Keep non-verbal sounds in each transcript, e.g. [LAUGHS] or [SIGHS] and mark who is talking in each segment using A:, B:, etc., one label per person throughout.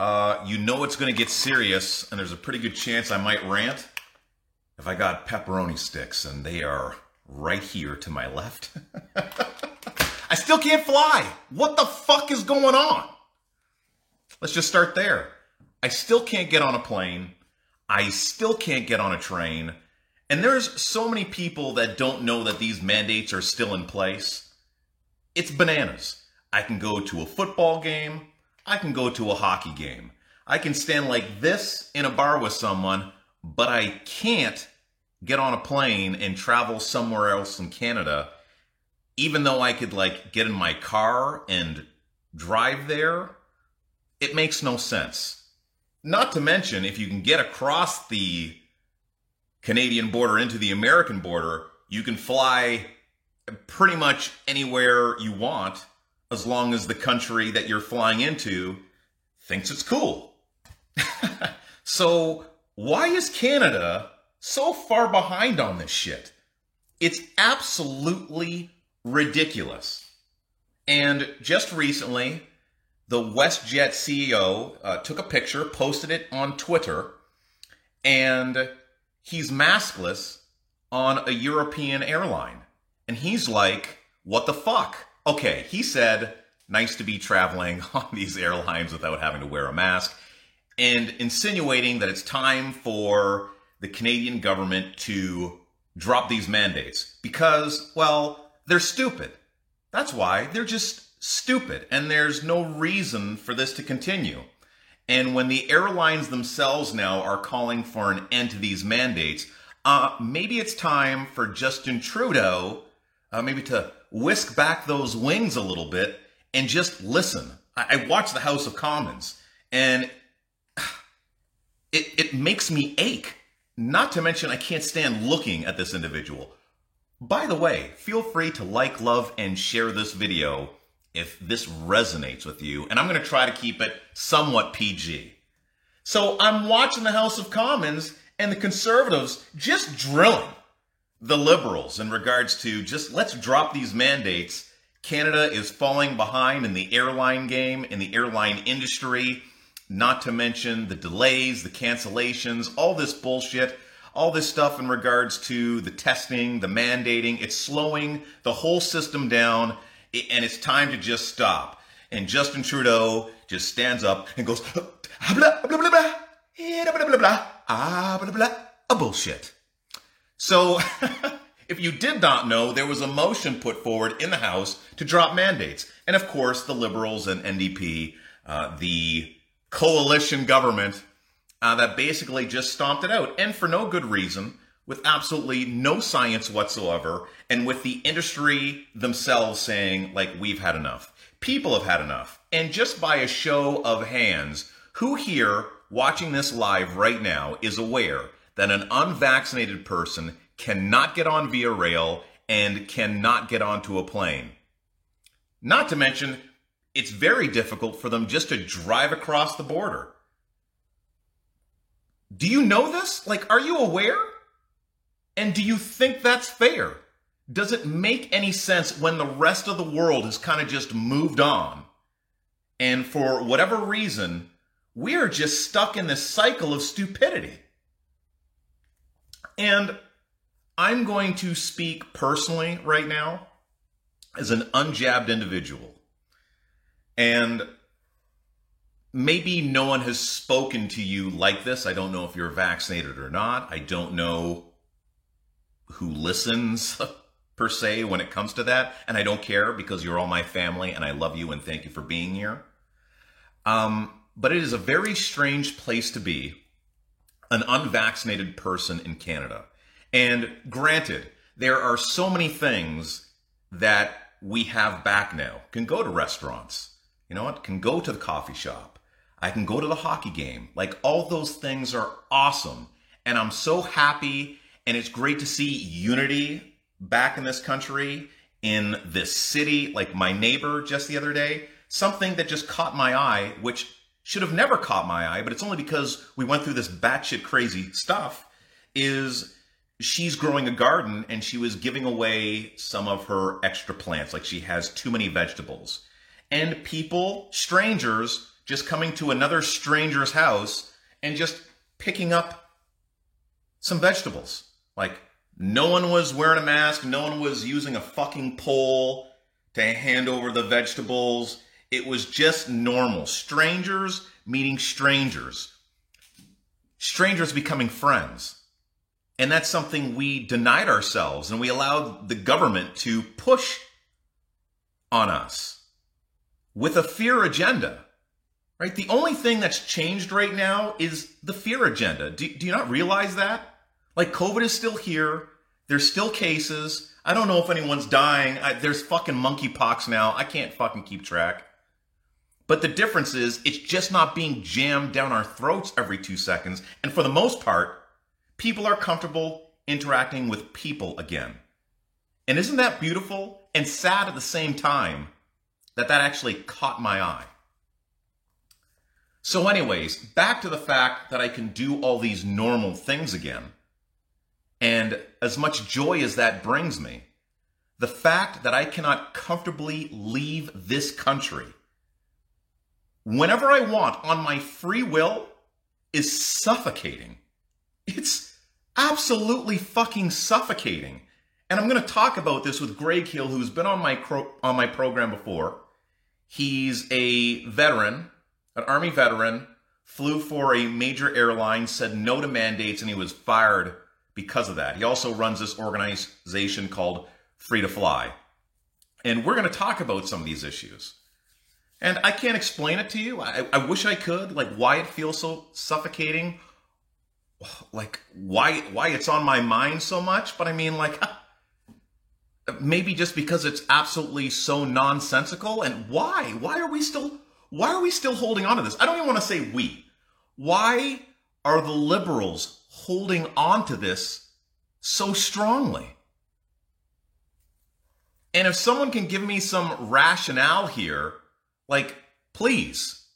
A: Uh, you know it's going to get serious, and there's a pretty good chance I might rant if I got pepperoni sticks, and they are right here to my left. [LAUGHS] I still can't fly. What the fuck is going on? Let's just start there. I still can't get on a plane. I still can't get on a train. And there's so many people that don't know that these mandates are still in place. It's bananas. I can go to a football game. I can go to a hockey game. I can stand like this in a bar with someone, but I can't get on a plane and travel somewhere else in Canada, even though I could like get in my car and drive there. It makes no sense. Not to mention, if you can get across the Canadian border into the American border, you can fly pretty much anywhere you want as long as the country that you're flying into thinks it's cool. [LAUGHS] so, why is Canada so far behind on this shit? It's absolutely ridiculous. And just recently, the WestJet CEO uh, took a picture, posted it on Twitter, and he's maskless on a European airline. And he's like, what the fuck? Okay, he said, nice to be traveling [LAUGHS] on these airlines without having to wear a mask, and insinuating that it's time for the Canadian government to drop these mandates because, well, they're stupid. That's why they're just stupid, and there's no reason for this to continue. And when the airlines themselves now are calling for an end to these mandates, uh, maybe it's time for Justin Trudeau, uh, maybe to whisk back those wings a little bit and just listen. I, I watch the House of Commons, and [SIGHS] it, it makes me ache. Not to mention, I can't stand looking at this individual. By the way, feel free to like, love, and share this video if this resonates with you, and I'm going to try to keep it somewhat PG. So I'm watching the House of Commons and the conservatives just drilling the liberals in regards to just let's drop these mandates. Canada is falling behind in the airline game, in the airline industry, not to mention the delays, the cancellations, all this bullshit all this stuff in regards to the testing, the mandating. It's slowing the whole system down and it's time to just stop. And Justin Trudeau just stands up and goes, blah, blah, blah, blah, blah, blah, blah, blah, ah, blah, blah, blah, a bullshit. So, [LAUGHS] if you did not know, there was a motion put forward in the House to drop mandates. And of course, the Liberals and NDP, uh, the coalition government, uh, that basically just stomped it out. And for no good reason with absolutely no science whatsoever, and with the industry themselves saying, like, we've had enough. People have had enough. And just by a show of hands, who here watching this live right now is aware that an unvaccinated person cannot get on via rail and cannot get onto a plane? Not to mention, it's very difficult for them just to drive across the border. Do you know this? Like, are you aware? And do you think that's fair? Does it make any sense when the rest of the world has kind of just moved on? And for whatever reason, we are just stuck in this cycle of stupidity. And I'm going to speak personally right now as an unjabbed individual. And maybe no one has spoken to you like this. I don't know if you're vaccinated or not. I don't know who listens [LAUGHS] per se when it comes to that. And I don't care because you're all my family and I love you and thank you for being here. Um, but it is a very strange place to be an unvaccinated person in Canada. And granted, there are so many things that we have back now. Can go to restaurants, you know what? Can go to the coffee shop. I can go to the hockey game. Like all those things are awesome. And I'm so happy and it's great to see unity back in this country, in this city. Like my neighbor just the other day, something that just caught my eye, which should have never caught my eye, but it's only because we went through this batshit crazy stuff, is she's growing a garden and she was giving away some of her extra plants. Like she has too many vegetables. And people, strangers, just coming to another stranger's house and just picking up some vegetables. Like, no one was wearing a mask, no one was using a fucking pole to hand over the vegetables. It was just normal. Strangers meeting strangers, strangers becoming friends. And that's something we denied ourselves and we allowed the government to push on us with a fear agenda. Right? The only thing that's changed right now is the fear agenda. Do, do you not realize that? Like, COVID is still here. There's still cases. I don't know if anyone's dying. I, there's fucking monkeypox now. I can't fucking keep track. But the difference is, it's just not being jammed down our throats every two seconds. And for the most part, people are comfortable interacting with people again. And isn't that beautiful and sad at the same time that that actually caught my eye? So, anyways, back to the fact that I can do all these normal things again. And as much joy as that brings me, the fact that I cannot comfortably leave this country whenever I want on my free will is suffocating. It's absolutely fucking suffocating. And I'm going to talk about this with Greg Hill, who's been on my cro- on my program before. He's a veteran, an army veteran, flew for a major airline, said no to mandates, and he was fired because of that. He also runs this organization called Free to Fly. And we're going to talk about some of these issues. And I can't explain it to you. I, I wish I could, like why it feels so suffocating, [SIGHS] like why why it's on my mind so much. But I mean, like [LAUGHS] maybe just because it's absolutely so nonsensical. And why? Why are we still why are we still holding on to this? I don't even want to say we. Why are the liberals holding on to this so strongly? And if someone can give me some rationale here like, please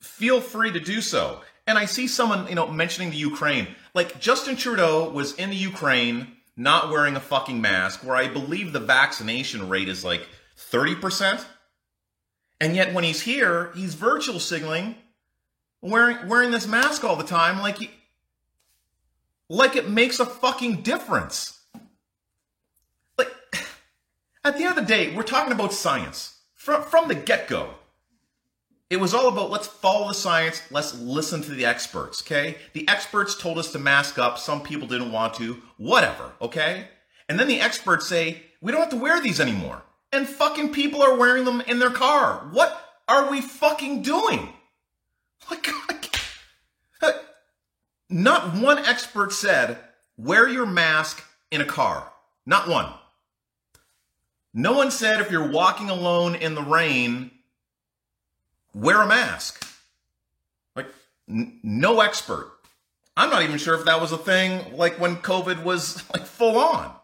A: feel free to do so. And I see someone, you know, mentioning the Ukraine. Like Justin Trudeau was in the Ukraine not wearing a fucking mask, where I believe the vaccination rate is like 30%. And yet when he's here, he's virtual signaling wearing wearing this mask all the time like he, like it makes a fucking difference. Like [SIGHS] at the end of the day, we're talking about science from, from the get go, it was all about let's follow the science, let's listen to the experts, okay? The experts told us to mask up, some people didn't want to, whatever, okay? And then the experts say, we don't have to wear these anymore. And fucking people are wearing them in their car. What are we fucking doing? [LAUGHS] Like, not one expert said, wear your mask in a car. Not one. No one said if you're walking alone in the rain, wear a mask. Like, n- no expert. I'm not even sure if that was a thing like when COVID was like full on.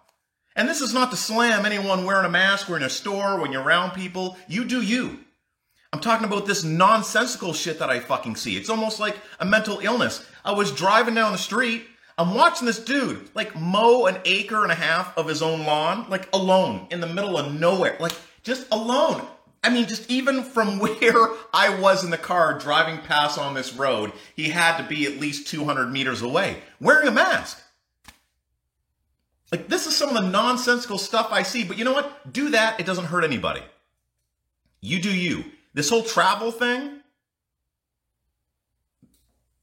A: And this is not to slam anyone wearing a mask or in a store when you're around people. You do you. I'm talking about this nonsensical shit that I fucking see. It's almost like a mental illness. I was driving down the street I'm watching this dude like mow an acre and a half of his own lawn, like alone in the middle of nowhere, like just alone. I mean, just even from [LAUGHS] where I was in the car driving past on this road, he had to be at least 200 meters away wearing a mask. Like, this is some of the nonsensical stuff I see, but you know what? Do that, it doesn't hurt anybody. You do you. This whole travel thing,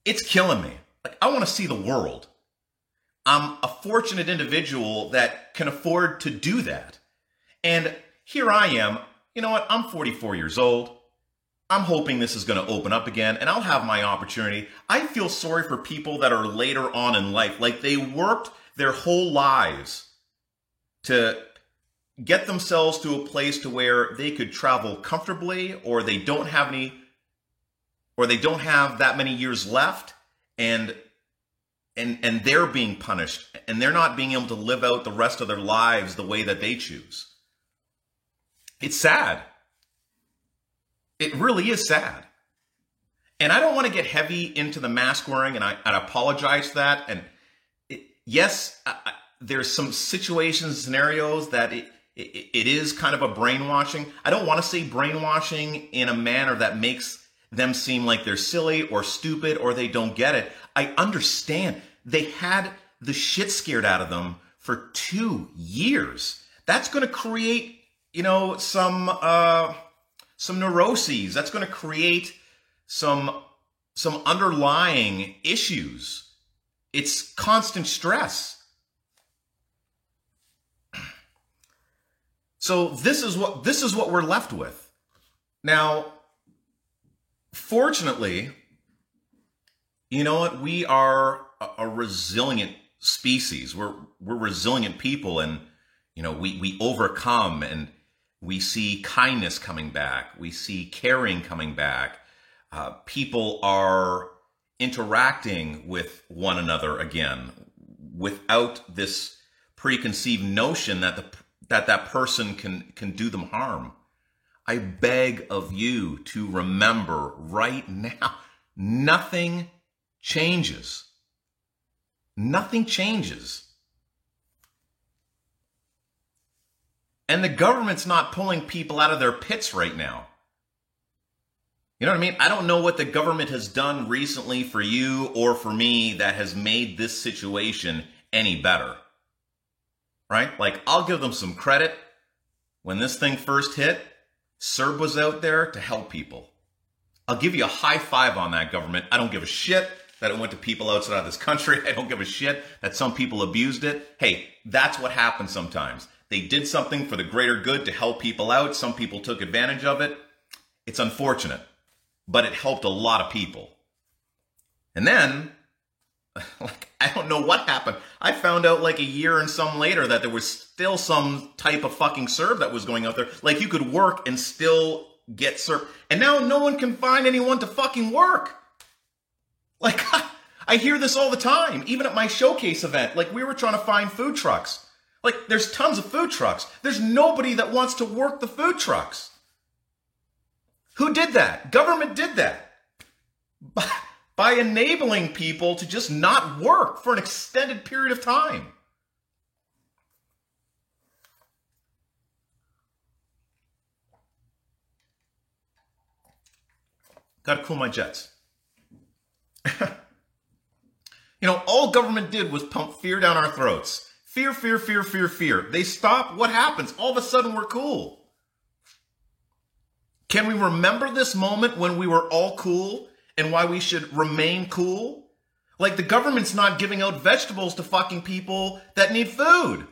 A: it's killing me. Like, I want to see the world. I'm a fortunate individual that can afford to do that. And here I am. You know what? I'm 44 years old. I'm hoping this is going to open up again and I'll have my opportunity. I feel sorry for people that are later on in life. Like they worked their whole lives to get themselves to a place to where they could travel comfortably or they don't have any or they don't have that many years left and and and they're being punished and they're not being able to live out the rest of their lives the way that they choose. It's sad. It really is sad. And i don't want to get heavy into the mask wearing and i, I apologize for that. And it, yes I, I, there's some situations scenarios that it, it, it is kind of a brainwashing. I don't want to say brainwashing in a manner that makes them seem like they're silly or stupid or they don't get it. I understand. They had the shit scared out of them for two years. That's going to create, you know, some uh, some neuroses. That's going to create some some underlying issues. It's constant stress. So this is what this is what we're left with. Now, fortunately, you know what? We are a, a resilient species. We're we're resilient people and you know, we we overcome and we see kindness coming back. We see caring coming back. Uh, people are interacting with one another again without this preconceived notion that the that that person can can do them harm. I beg of you to remember right now, [LAUGHS] nothing changes. Nothing changes. And the government's not pulling people out of their pits right now. You know what I mean? I don't know what the government has done recently for you or for me that has made this situation any better right? Like, I'll give them some credit. When this thing first hit, CERB was out there to help people. I'll give you a high five on that government. I don't give a shit that it went to people outside of this country. [LAUGHS] I don't give a shit that some people abused it. Hey, that's what happens sometimes. They did something for the greater good to help people out. Some people took advantage of it. It's unfortunate, but it helped a lot of people. And then [LAUGHS] like I don't know what happened. I found out like a year and some later that there was still some type of fucking CERB that was going out there. Like you could work and still get CERB. And now no one can find anyone to fucking work. Like [LAUGHS] I hear this all the time, even at my showcase event. Like we were trying to find food trucks. Like there's tons of food trucks. There's nobody that wants to work the food trucks. Who did that? Government did that [LAUGHS] by enabling people to just not work for an extended period of time. Got to cool my jets. [LAUGHS] you know, all government did was pump fear down our throats. Fear, fear, fear, fear, fear. They stop. What happens? All of a sudden, we're cool. Can we remember this moment when we were all cool and why we should remain cool. Like the government's not giving out vegetables to fucking people that need food.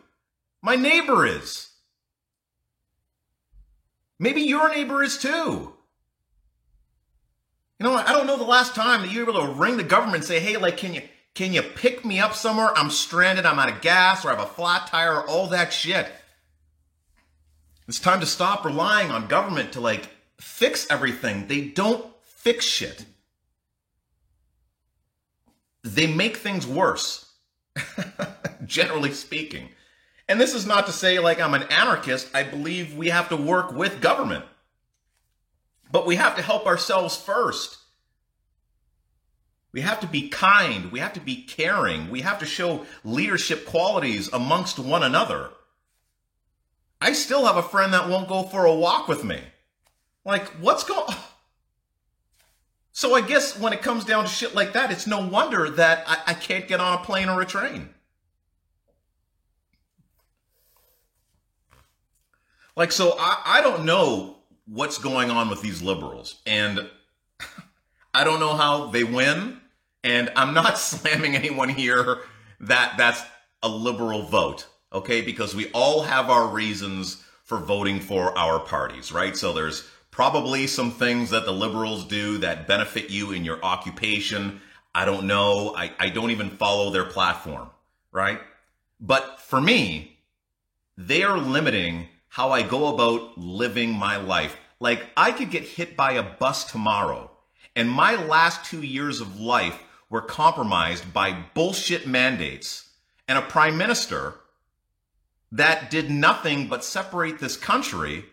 A: My neighbor is. Maybe your neighbor is too. You I don't know the last time that you were able to ring the government and say, hey, like, can you can you pick me up somewhere? I'm stranded, I'm out of gas, or I have a flat tire, or all that shit. It's time to stop relying on government to like fix everything. They don't fix shit they make things worse, [LAUGHS] generally speaking. And this is not to say, like, I'm an anarchist. I believe we have to work with government. But we have to help ourselves first. We have to be kind. We have to be caring. We have to show leadership qualities amongst one another. I still have a friend that won't go for a walk with me. Like, what's going [SIGHS] so I guess when it comes down to shit like that, it's no wonder that I, I can't get on a plane or a train. Like, so I, I don't know what's going on with these liberals. And [LAUGHS] I don't know how they win. And I'm not [LAUGHS] slamming anyone here that that's a liberal vote, okay? Because we all have our reasons for voting for our parties, right? So there's Probably some things that the liberals do that benefit you in your occupation. I don't know. I, I don't even follow their platform, right? But for me, they are limiting how I go about living my life. Like I could get hit by a bus tomorrow, and my last two years of life were compromised by bullshit mandates and a prime minister that did nothing but separate this country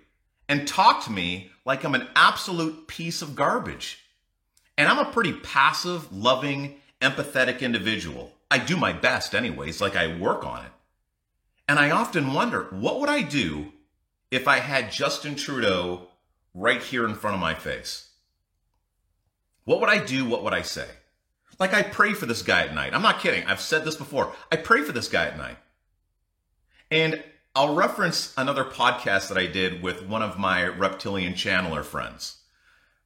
A: and talk to me like I'm an absolute piece of garbage. And I'm a pretty passive, loving, empathetic individual. I do my best, anyways, like I work on it. And I often wonder, what would I do if I had Justin Trudeau right here in front of my face? what would I do? What would I say? Like I pray for this guy at night. I'm not kidding. I've said this before. I pray for this guy at night. And I'll reference another podcast that I did with one of my reptilian channeler friends,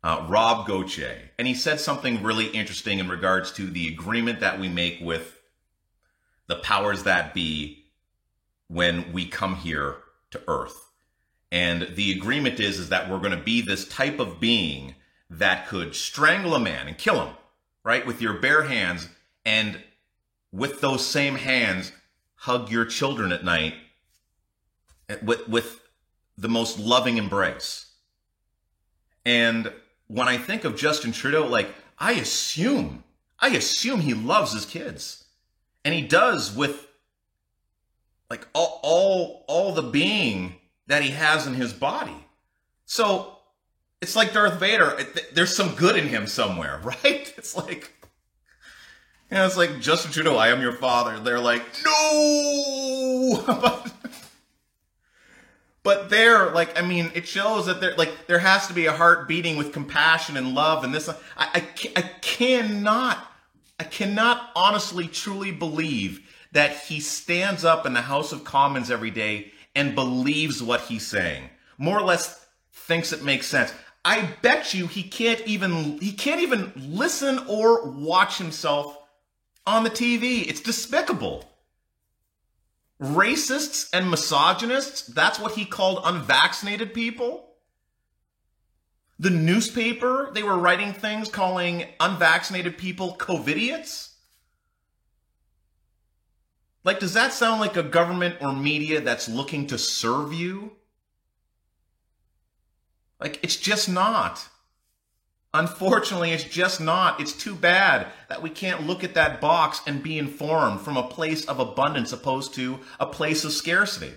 A: uh, Rob Goche. And he said something really interesting in regards to the agreement that we make with the powers that be when we come here to Earth. And the agreement is, is that we're going to be this type of being that could strangle a man and kill him, right, with your bare hands, and with those same hands, hug your children at night eh, with, with the most loving embrace. And when I think of Justin Trudeau, like, I assume, I assume he loves his kids. And he does with like all, all, all the being that he has in his body. So it's like Darth Vader. There's some good in him somewhere, [LAUGHS] right? It's like, you know, it's like Justin Trudeau, I am your father. They're like, no. [LAUGHS] but, but there, like, I mean, it shows that there, like, there has to be a heart beating with compassion and love. And this, I, I, I cannot, I cannot honestly, truly believe that he stands up in the House of Commons every day and believes what he's saying. More or less thinks it makes sense. I bet you he can't even he can't even listen or watch himself on the TV. It's despicable. Racists and misogynists, that's what he called unvaccinated people. The newspaper, they were writing things calling unvaccinated people COVIDiots. Like, does that sound like a government or media that's looking to serve you? Like, it's just not. Unfortunately, it's just not. It's too bad that we can't look at that box and be informed from a place of abundance opposed to a place of scarcity.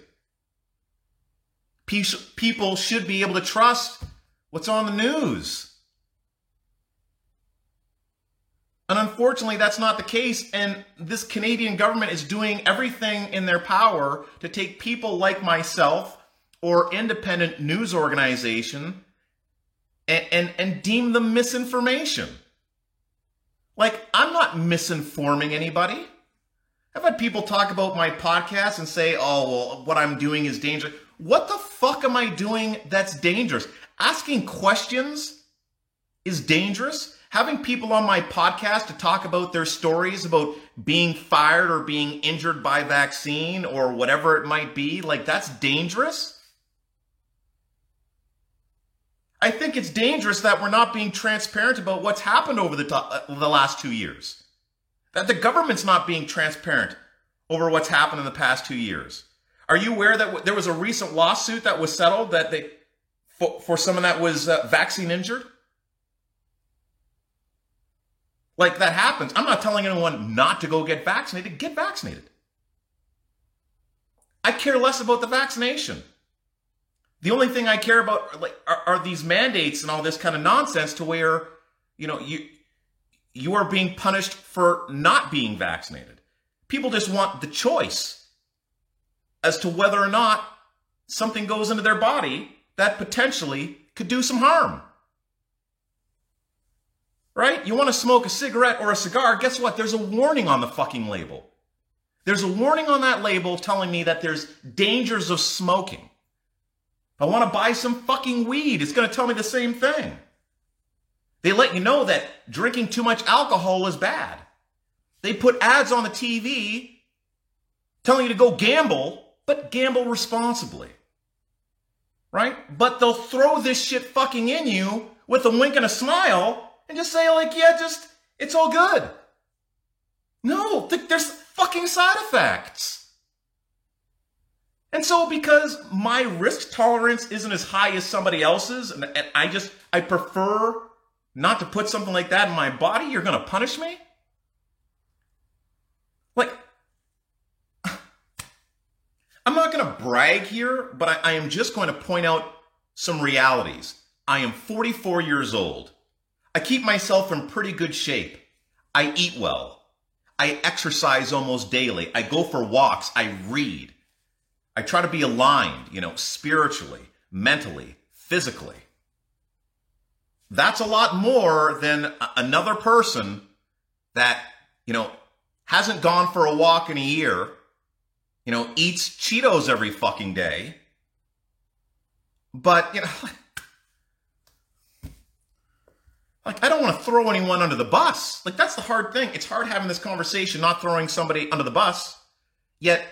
A: People should be able to trust what's on the news. And unfortunately, that's not the case. And this Canadian government is doing everything in their power to take people like myself or independent news organization and, and, and deem them misinformation. Like, I'm not misinforming anybody. I've had people talk about my podcast and say, oh, well, what I'm doing is dangerous. What the fuck am I doing that's dangerous? Asking questions is dangerous having people on my podcast to talk about their stories about being fired or being injured by vaccine or whatever it might be, like that's dangerous. I think it's dangerous that we're not being transparent about what's happened over the, to- uh, the last two years. That the government's not being transparent over what's happened in the past two years. Are you aware that w- there was a recent lawsuit that was settled that they for, for someone that was uh, vaccine injured? Like that happens, I'm not telling anyone not to go get vaccinated. Get vaccinated. I care less about the vaccination. The only thing I care about like, are, are these mandates and all this kind of nonsense to where, you know, you you are being punished for not being vaccinated. People just want the choice as to whether or not something goes into their body that potentially could do some harm right? You want to smoke a cigarette or a cigar, guess what? There's a warning on the fucking label. There's a warning on that label telling me that there's dangers of smoking. I want to buy some fucking weed, it's going to tell me the same thing. They let you know that drinking too much alcohol is bad. They put ads on the TV telling you to go gamble, but gamble responsibly. Right? But they'll throw this shit fucking in you with a wink and a smile and just say like, yeah, just it's all good. No, th- there's fucking side effects. And so because my risk tolerance isn't as high as somebody else's, and, and I just I prefer not to put something like that in my body, you're gonna punish me? Like [SIGHS] I'm not going to brag here, but I, I, am just going to point out some realities. I am 44 years old. I keep myself in pretty good shape. I eat well. I exercise almost daily. I go for walks. I read. I try to be aligned, you know, spiritually, mentally, physically. that's a lot more than another person that, you know, hasn't gone for a walk in a year, you know, eats Cheetos every fucking day. But, you know, [LAUGHS] like I don't want to throw anyone under the bus. Like that's the hard thing. It's hard having this conversation, not throwing somebody under the bus. Yet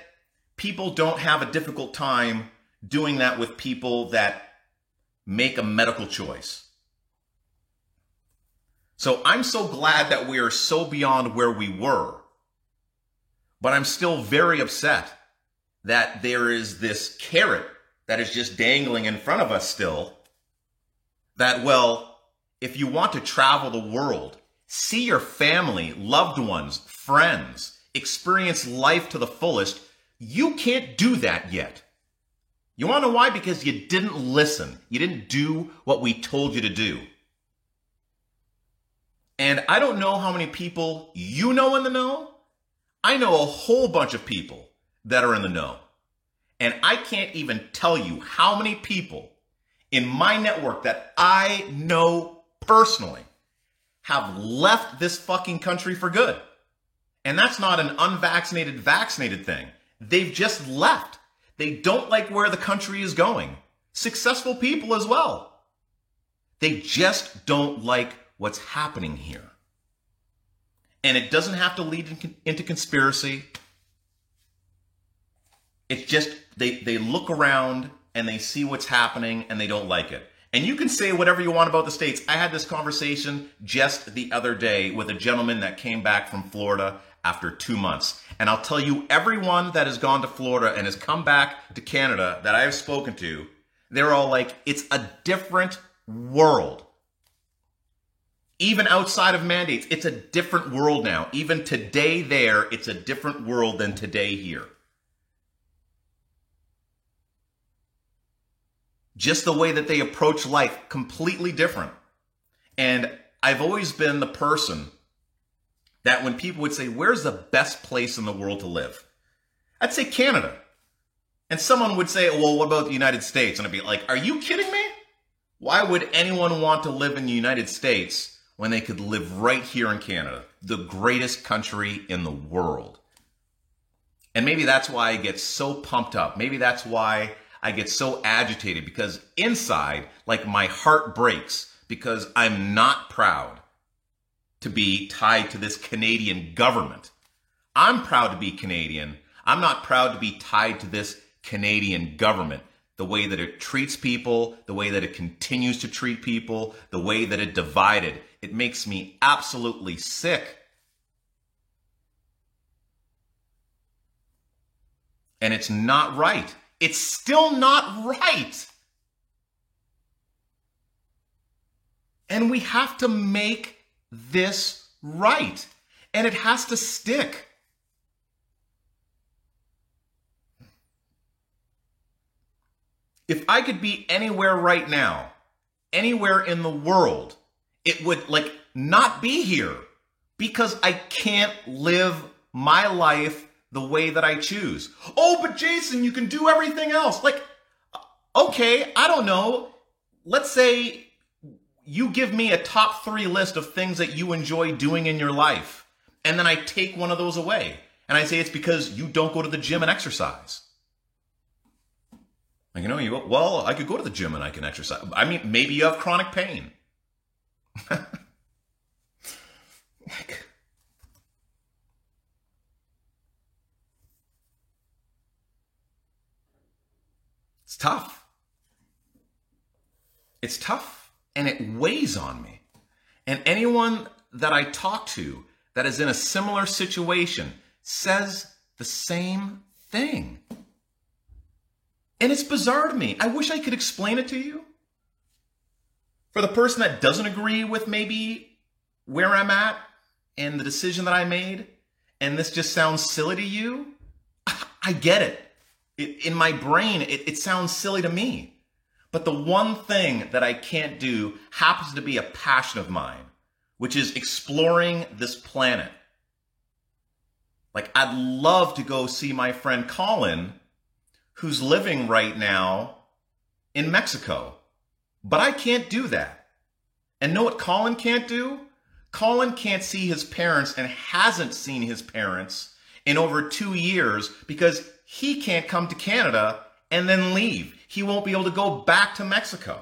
A: people don't have a difficult time doing that with people that make a medical choice. So I'm so glad that we are so beyond where we were. But I'm still very upset that there is this carrot that is just dangling in front of us still. That, well, if you want to travel the world, see your family, loved ones, friends, experience life to the fullest, you can't do that yet. You want to know why? Because you didn't listen. You didn't do what we told you to do. And I don't know how many people you know in the know. I know a whole bunch of people that are in the know. And I can't even tell you how many people in my network that I know personally have left this fucking country for good. And that's not an unvaccinated, vaccinated thing. They've just left. They don't like where the country is going. Successful people as well. They just don't like what's happening here. And it doesn't have to lead into conspiracy. It's just they, they look around and they see what's happening and they don't like it. And you can say whatever you want about the states. I had this conversation just the other day with a gentleman that came back from Florida after two months. And I'll tell you, everyone that has gone to Florida and has come back to Canada that I have spoken to, they're all like, it's a different world. Even outside of mandates, it's a different world now. Even today, there, it's a different world than today here. Just the way that they approach life, completely different. And I've always been the person that when people would say, Where's the best place in the world to live? I'd say Canada. And someone would say, Well, what about the United States? And I'd be like, Are you kidding me? Why would anyone want to live in the United States when they could live right here in Canada, the greatest country in the world? And maybe that's why I get so pumped up. Maybe that's why I get so agitated because inside, like my heart breaks because I'm not proud to be tied to this Canadian government. I'm proud to be Canadian. I'm not proud to be tied to this Canadian government. The way that it treats people, the way that it continues to treat people, the way that it divided. It makes me absolutely sick. And it's not right. It's still not right. And we have to make this right. And it has to stick. If I could be anywhere right now, anywhere in the world, it would like not be here because I can't live my life the way that I choose. Oh, but Jason, you can do everything else. Like, okay, I don't know. Let's say you give me a top three list of things that you enjoy doing in your life. And then I take one of those away. And I say it's because you don't go to the gym and exercise. Like, you know, you well, I could go to the gym and I can exercise. I mean, maybe you have chronic pain. [LAUGHS] like, tough. It's tough and it weighs on me. And anyone that I talk to that is in a similar situation says the same thing. And it's bizarre to me. I wish I could explain it to you. For the person that doesn't agree with maybe where I'm at and the decision that I made, and this just sounds silly to you, I get it. It in my brain, it, it sounds silly to me. But the one thing that I can't do happens to be a passion of mine, which is exploring this planet. Like, I'd love to go see my friend Colin, who's living right now in Mexico, but I can't do that And know what Colin can't do? Colin can't see his parents and hasn't seen his parents in over two years because he can't come to Canada and then leave. He won't be able to go back to Mexico.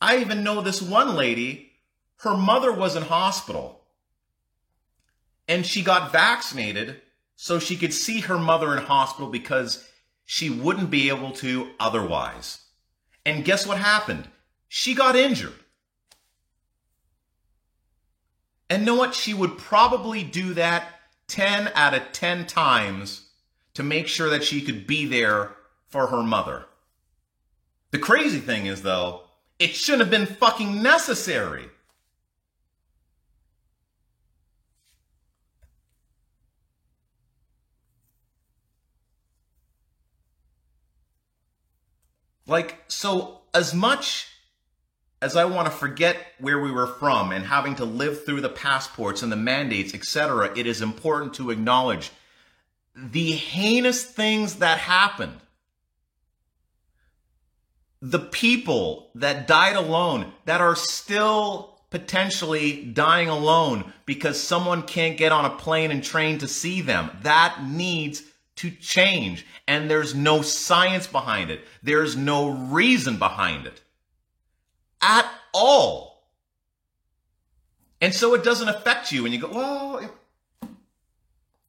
A: I even know this one lady, her mother was in hospital and she got vaccinated so she could see her mother in hospital because she wouldn't be able to otherwise. And guess what happened? She got injured. And know what? She would probably do that 10 out of 10 times to make sure that she could be there for her mother. The crazy thing is, though, it shouldn't have been fucking necessary. Like, so as much as I want to forget where we were from and having to live through the passports and the mandates, etc., it is important to acknowledge the heinous things that happened. The people that died alone, that are still potentially dying alone because someone can't get on a plane and train to see them. That needs to change. And there's no science behind it. There's no reason behind it at all. And so it doesn't affect you. And you go, well, it,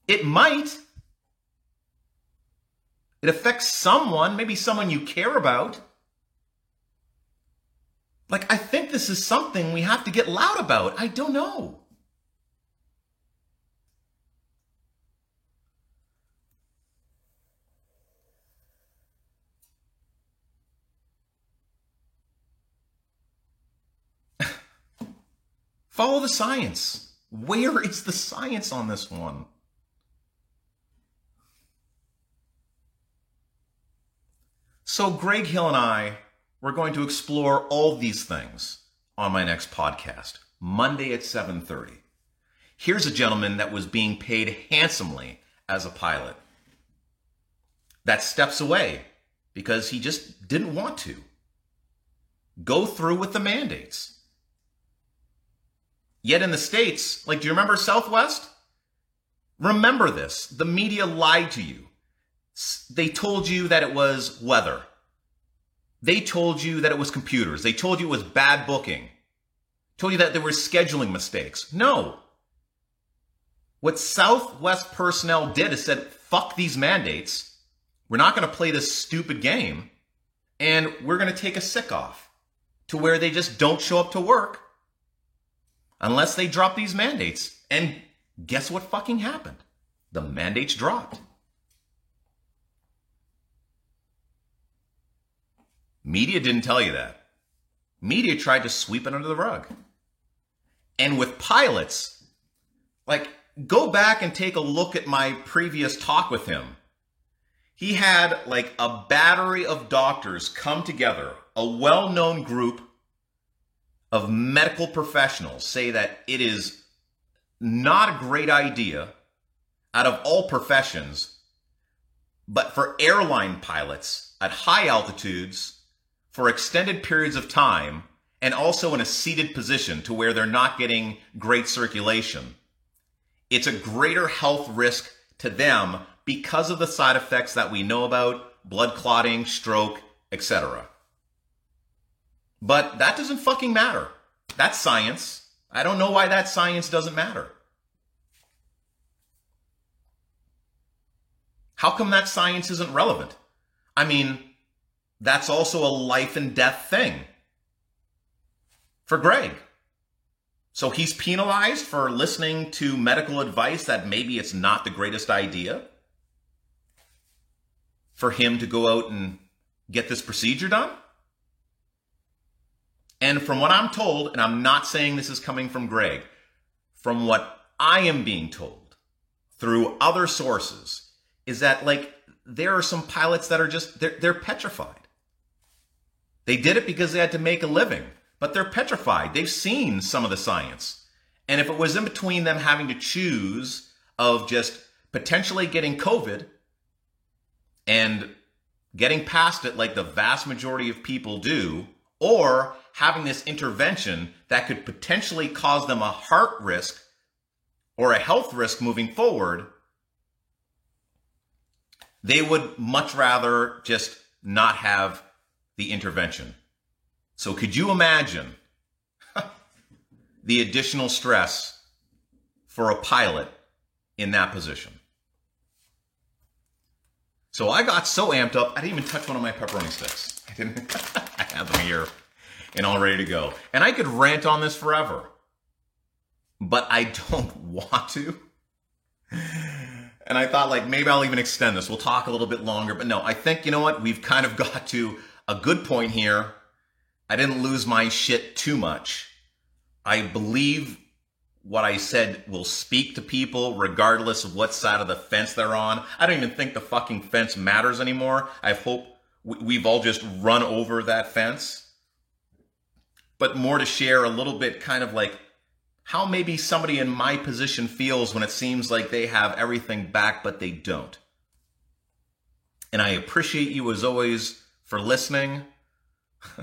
A: it might. It affects someone, maybe someone you care about. Like, I think this is something we have to get loud about. I don't know. Follow the science. Where is the science on this one? So, Greg Hill and I, we're going to explore all these things on my next podcast, Monday at 7:30. Here's a gentleman that was being paid handsomely as a pilot that steps away because he just didn't want to go through with the mandates. Yet in the States, like, do you remember Southwest? Remember this. The media lied to you. They told you that it was weather. They told you that it was computers. They told you it was bad booking. Told you that there were scheduling mistakes. No. What Southwest personnel did is said, fuck these mandates. We're not going to play this stupid game. And we're going to take a sick off to where they just don't show up to work unless they drop these mandates. And guess what fucking happened? The mandates dropped. Media didn't tell you that. Media tried to sweep it under the rug. And with pilots, like, go back and take a look at my previous talk with him. He had like a battery of doctors come together, a well known group of medical professionals say that it is not a great idea out of all professions, but for airline pilots at high altitudes for extended periods of time and also in a seated position to where they're not getting great circulation. It's a greater health risk to them because of the side effects that we know about blood clotting, stroke, etc. But that doesn't fucking matter. That's science. I don't know why that science doesn't matter. How come that science isn't relevant? I mean, that's also a life and death thing for Greg. So he's penalized for listening to medical advice that maybe it's not the greatest idea for him to go out and get this procedure done? And from what I'm told, and I'm not saying this is coming from Greg, from what I am being told through other sources, is that like there are some pilots that are just they're, they're petrified. They did it because they had to make a living, but they're petrified. They've seen some of the science. And if it was in between them having to choose of just potentially getting COVID and getting past it like the vast majority of people do, or having this intervention that could potentially cause them a heart risk or a health risk moving forward, they would much rather just not have the intervention. So, could you imagine [LAUGHS] the additional stress for a pilot in that position? So I got so amped up, I didn't even touch one of my pepperoni sticks. [LAUGHS] I didn't. I have them here and all ready to go. And I could rant on this forever, but I don't [LAUGHS] want to. And I thought, like, maybe I'll even extend this. We'll talk a little bit longer. But no, I think, you know what? We've kind of [LAUGHS] got to a good point here. I didn't lose my shit too much. I believe what I said will speak to people regardless of what side of the fence they're on. I don't even think the fucking fence matters anymore. I hope we've all just run over that fence. But more to share a little bit kind of like how maybe somebody in my position feels when it seems like they have everything back, but they don't. And I appreciate you as always for listening. [LAUGHS]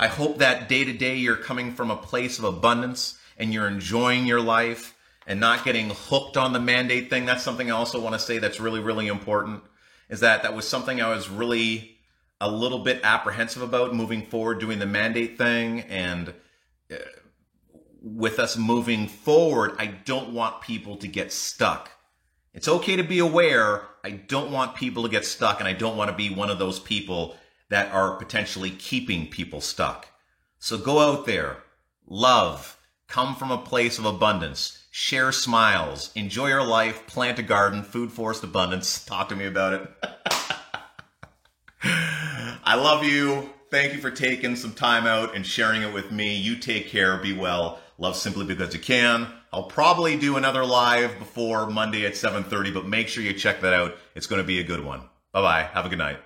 A: I hope that day to day you're coming from a place of abundance and you're enjoying your life and not getting hooked on the mandate thing. That's something I also want to say that's really, really important is that that was something I was really a little bit apprehensive about moving forward doing the mandate thing. And uh, with us moving forward, I don't want people to get stuck. It's okay to be aware. I don't want people to get stuck, and I don't want to be one of those people that are potentially keeping people stuck. So go out there, love, Come from a place of abundance. Share smiles. Enjoy your life. Plant a garden. Food forest abundance. [LAUGHS] Talk to me about it. [LAUGHS] I love you. Thank you for taking some time out and sharing it with me. You take care. Be well. Love simply because you can. I'll probably do another live before Monday at 7:30, but make sure you check that out. It's going to be a good one. Bye-bye. Have a good night.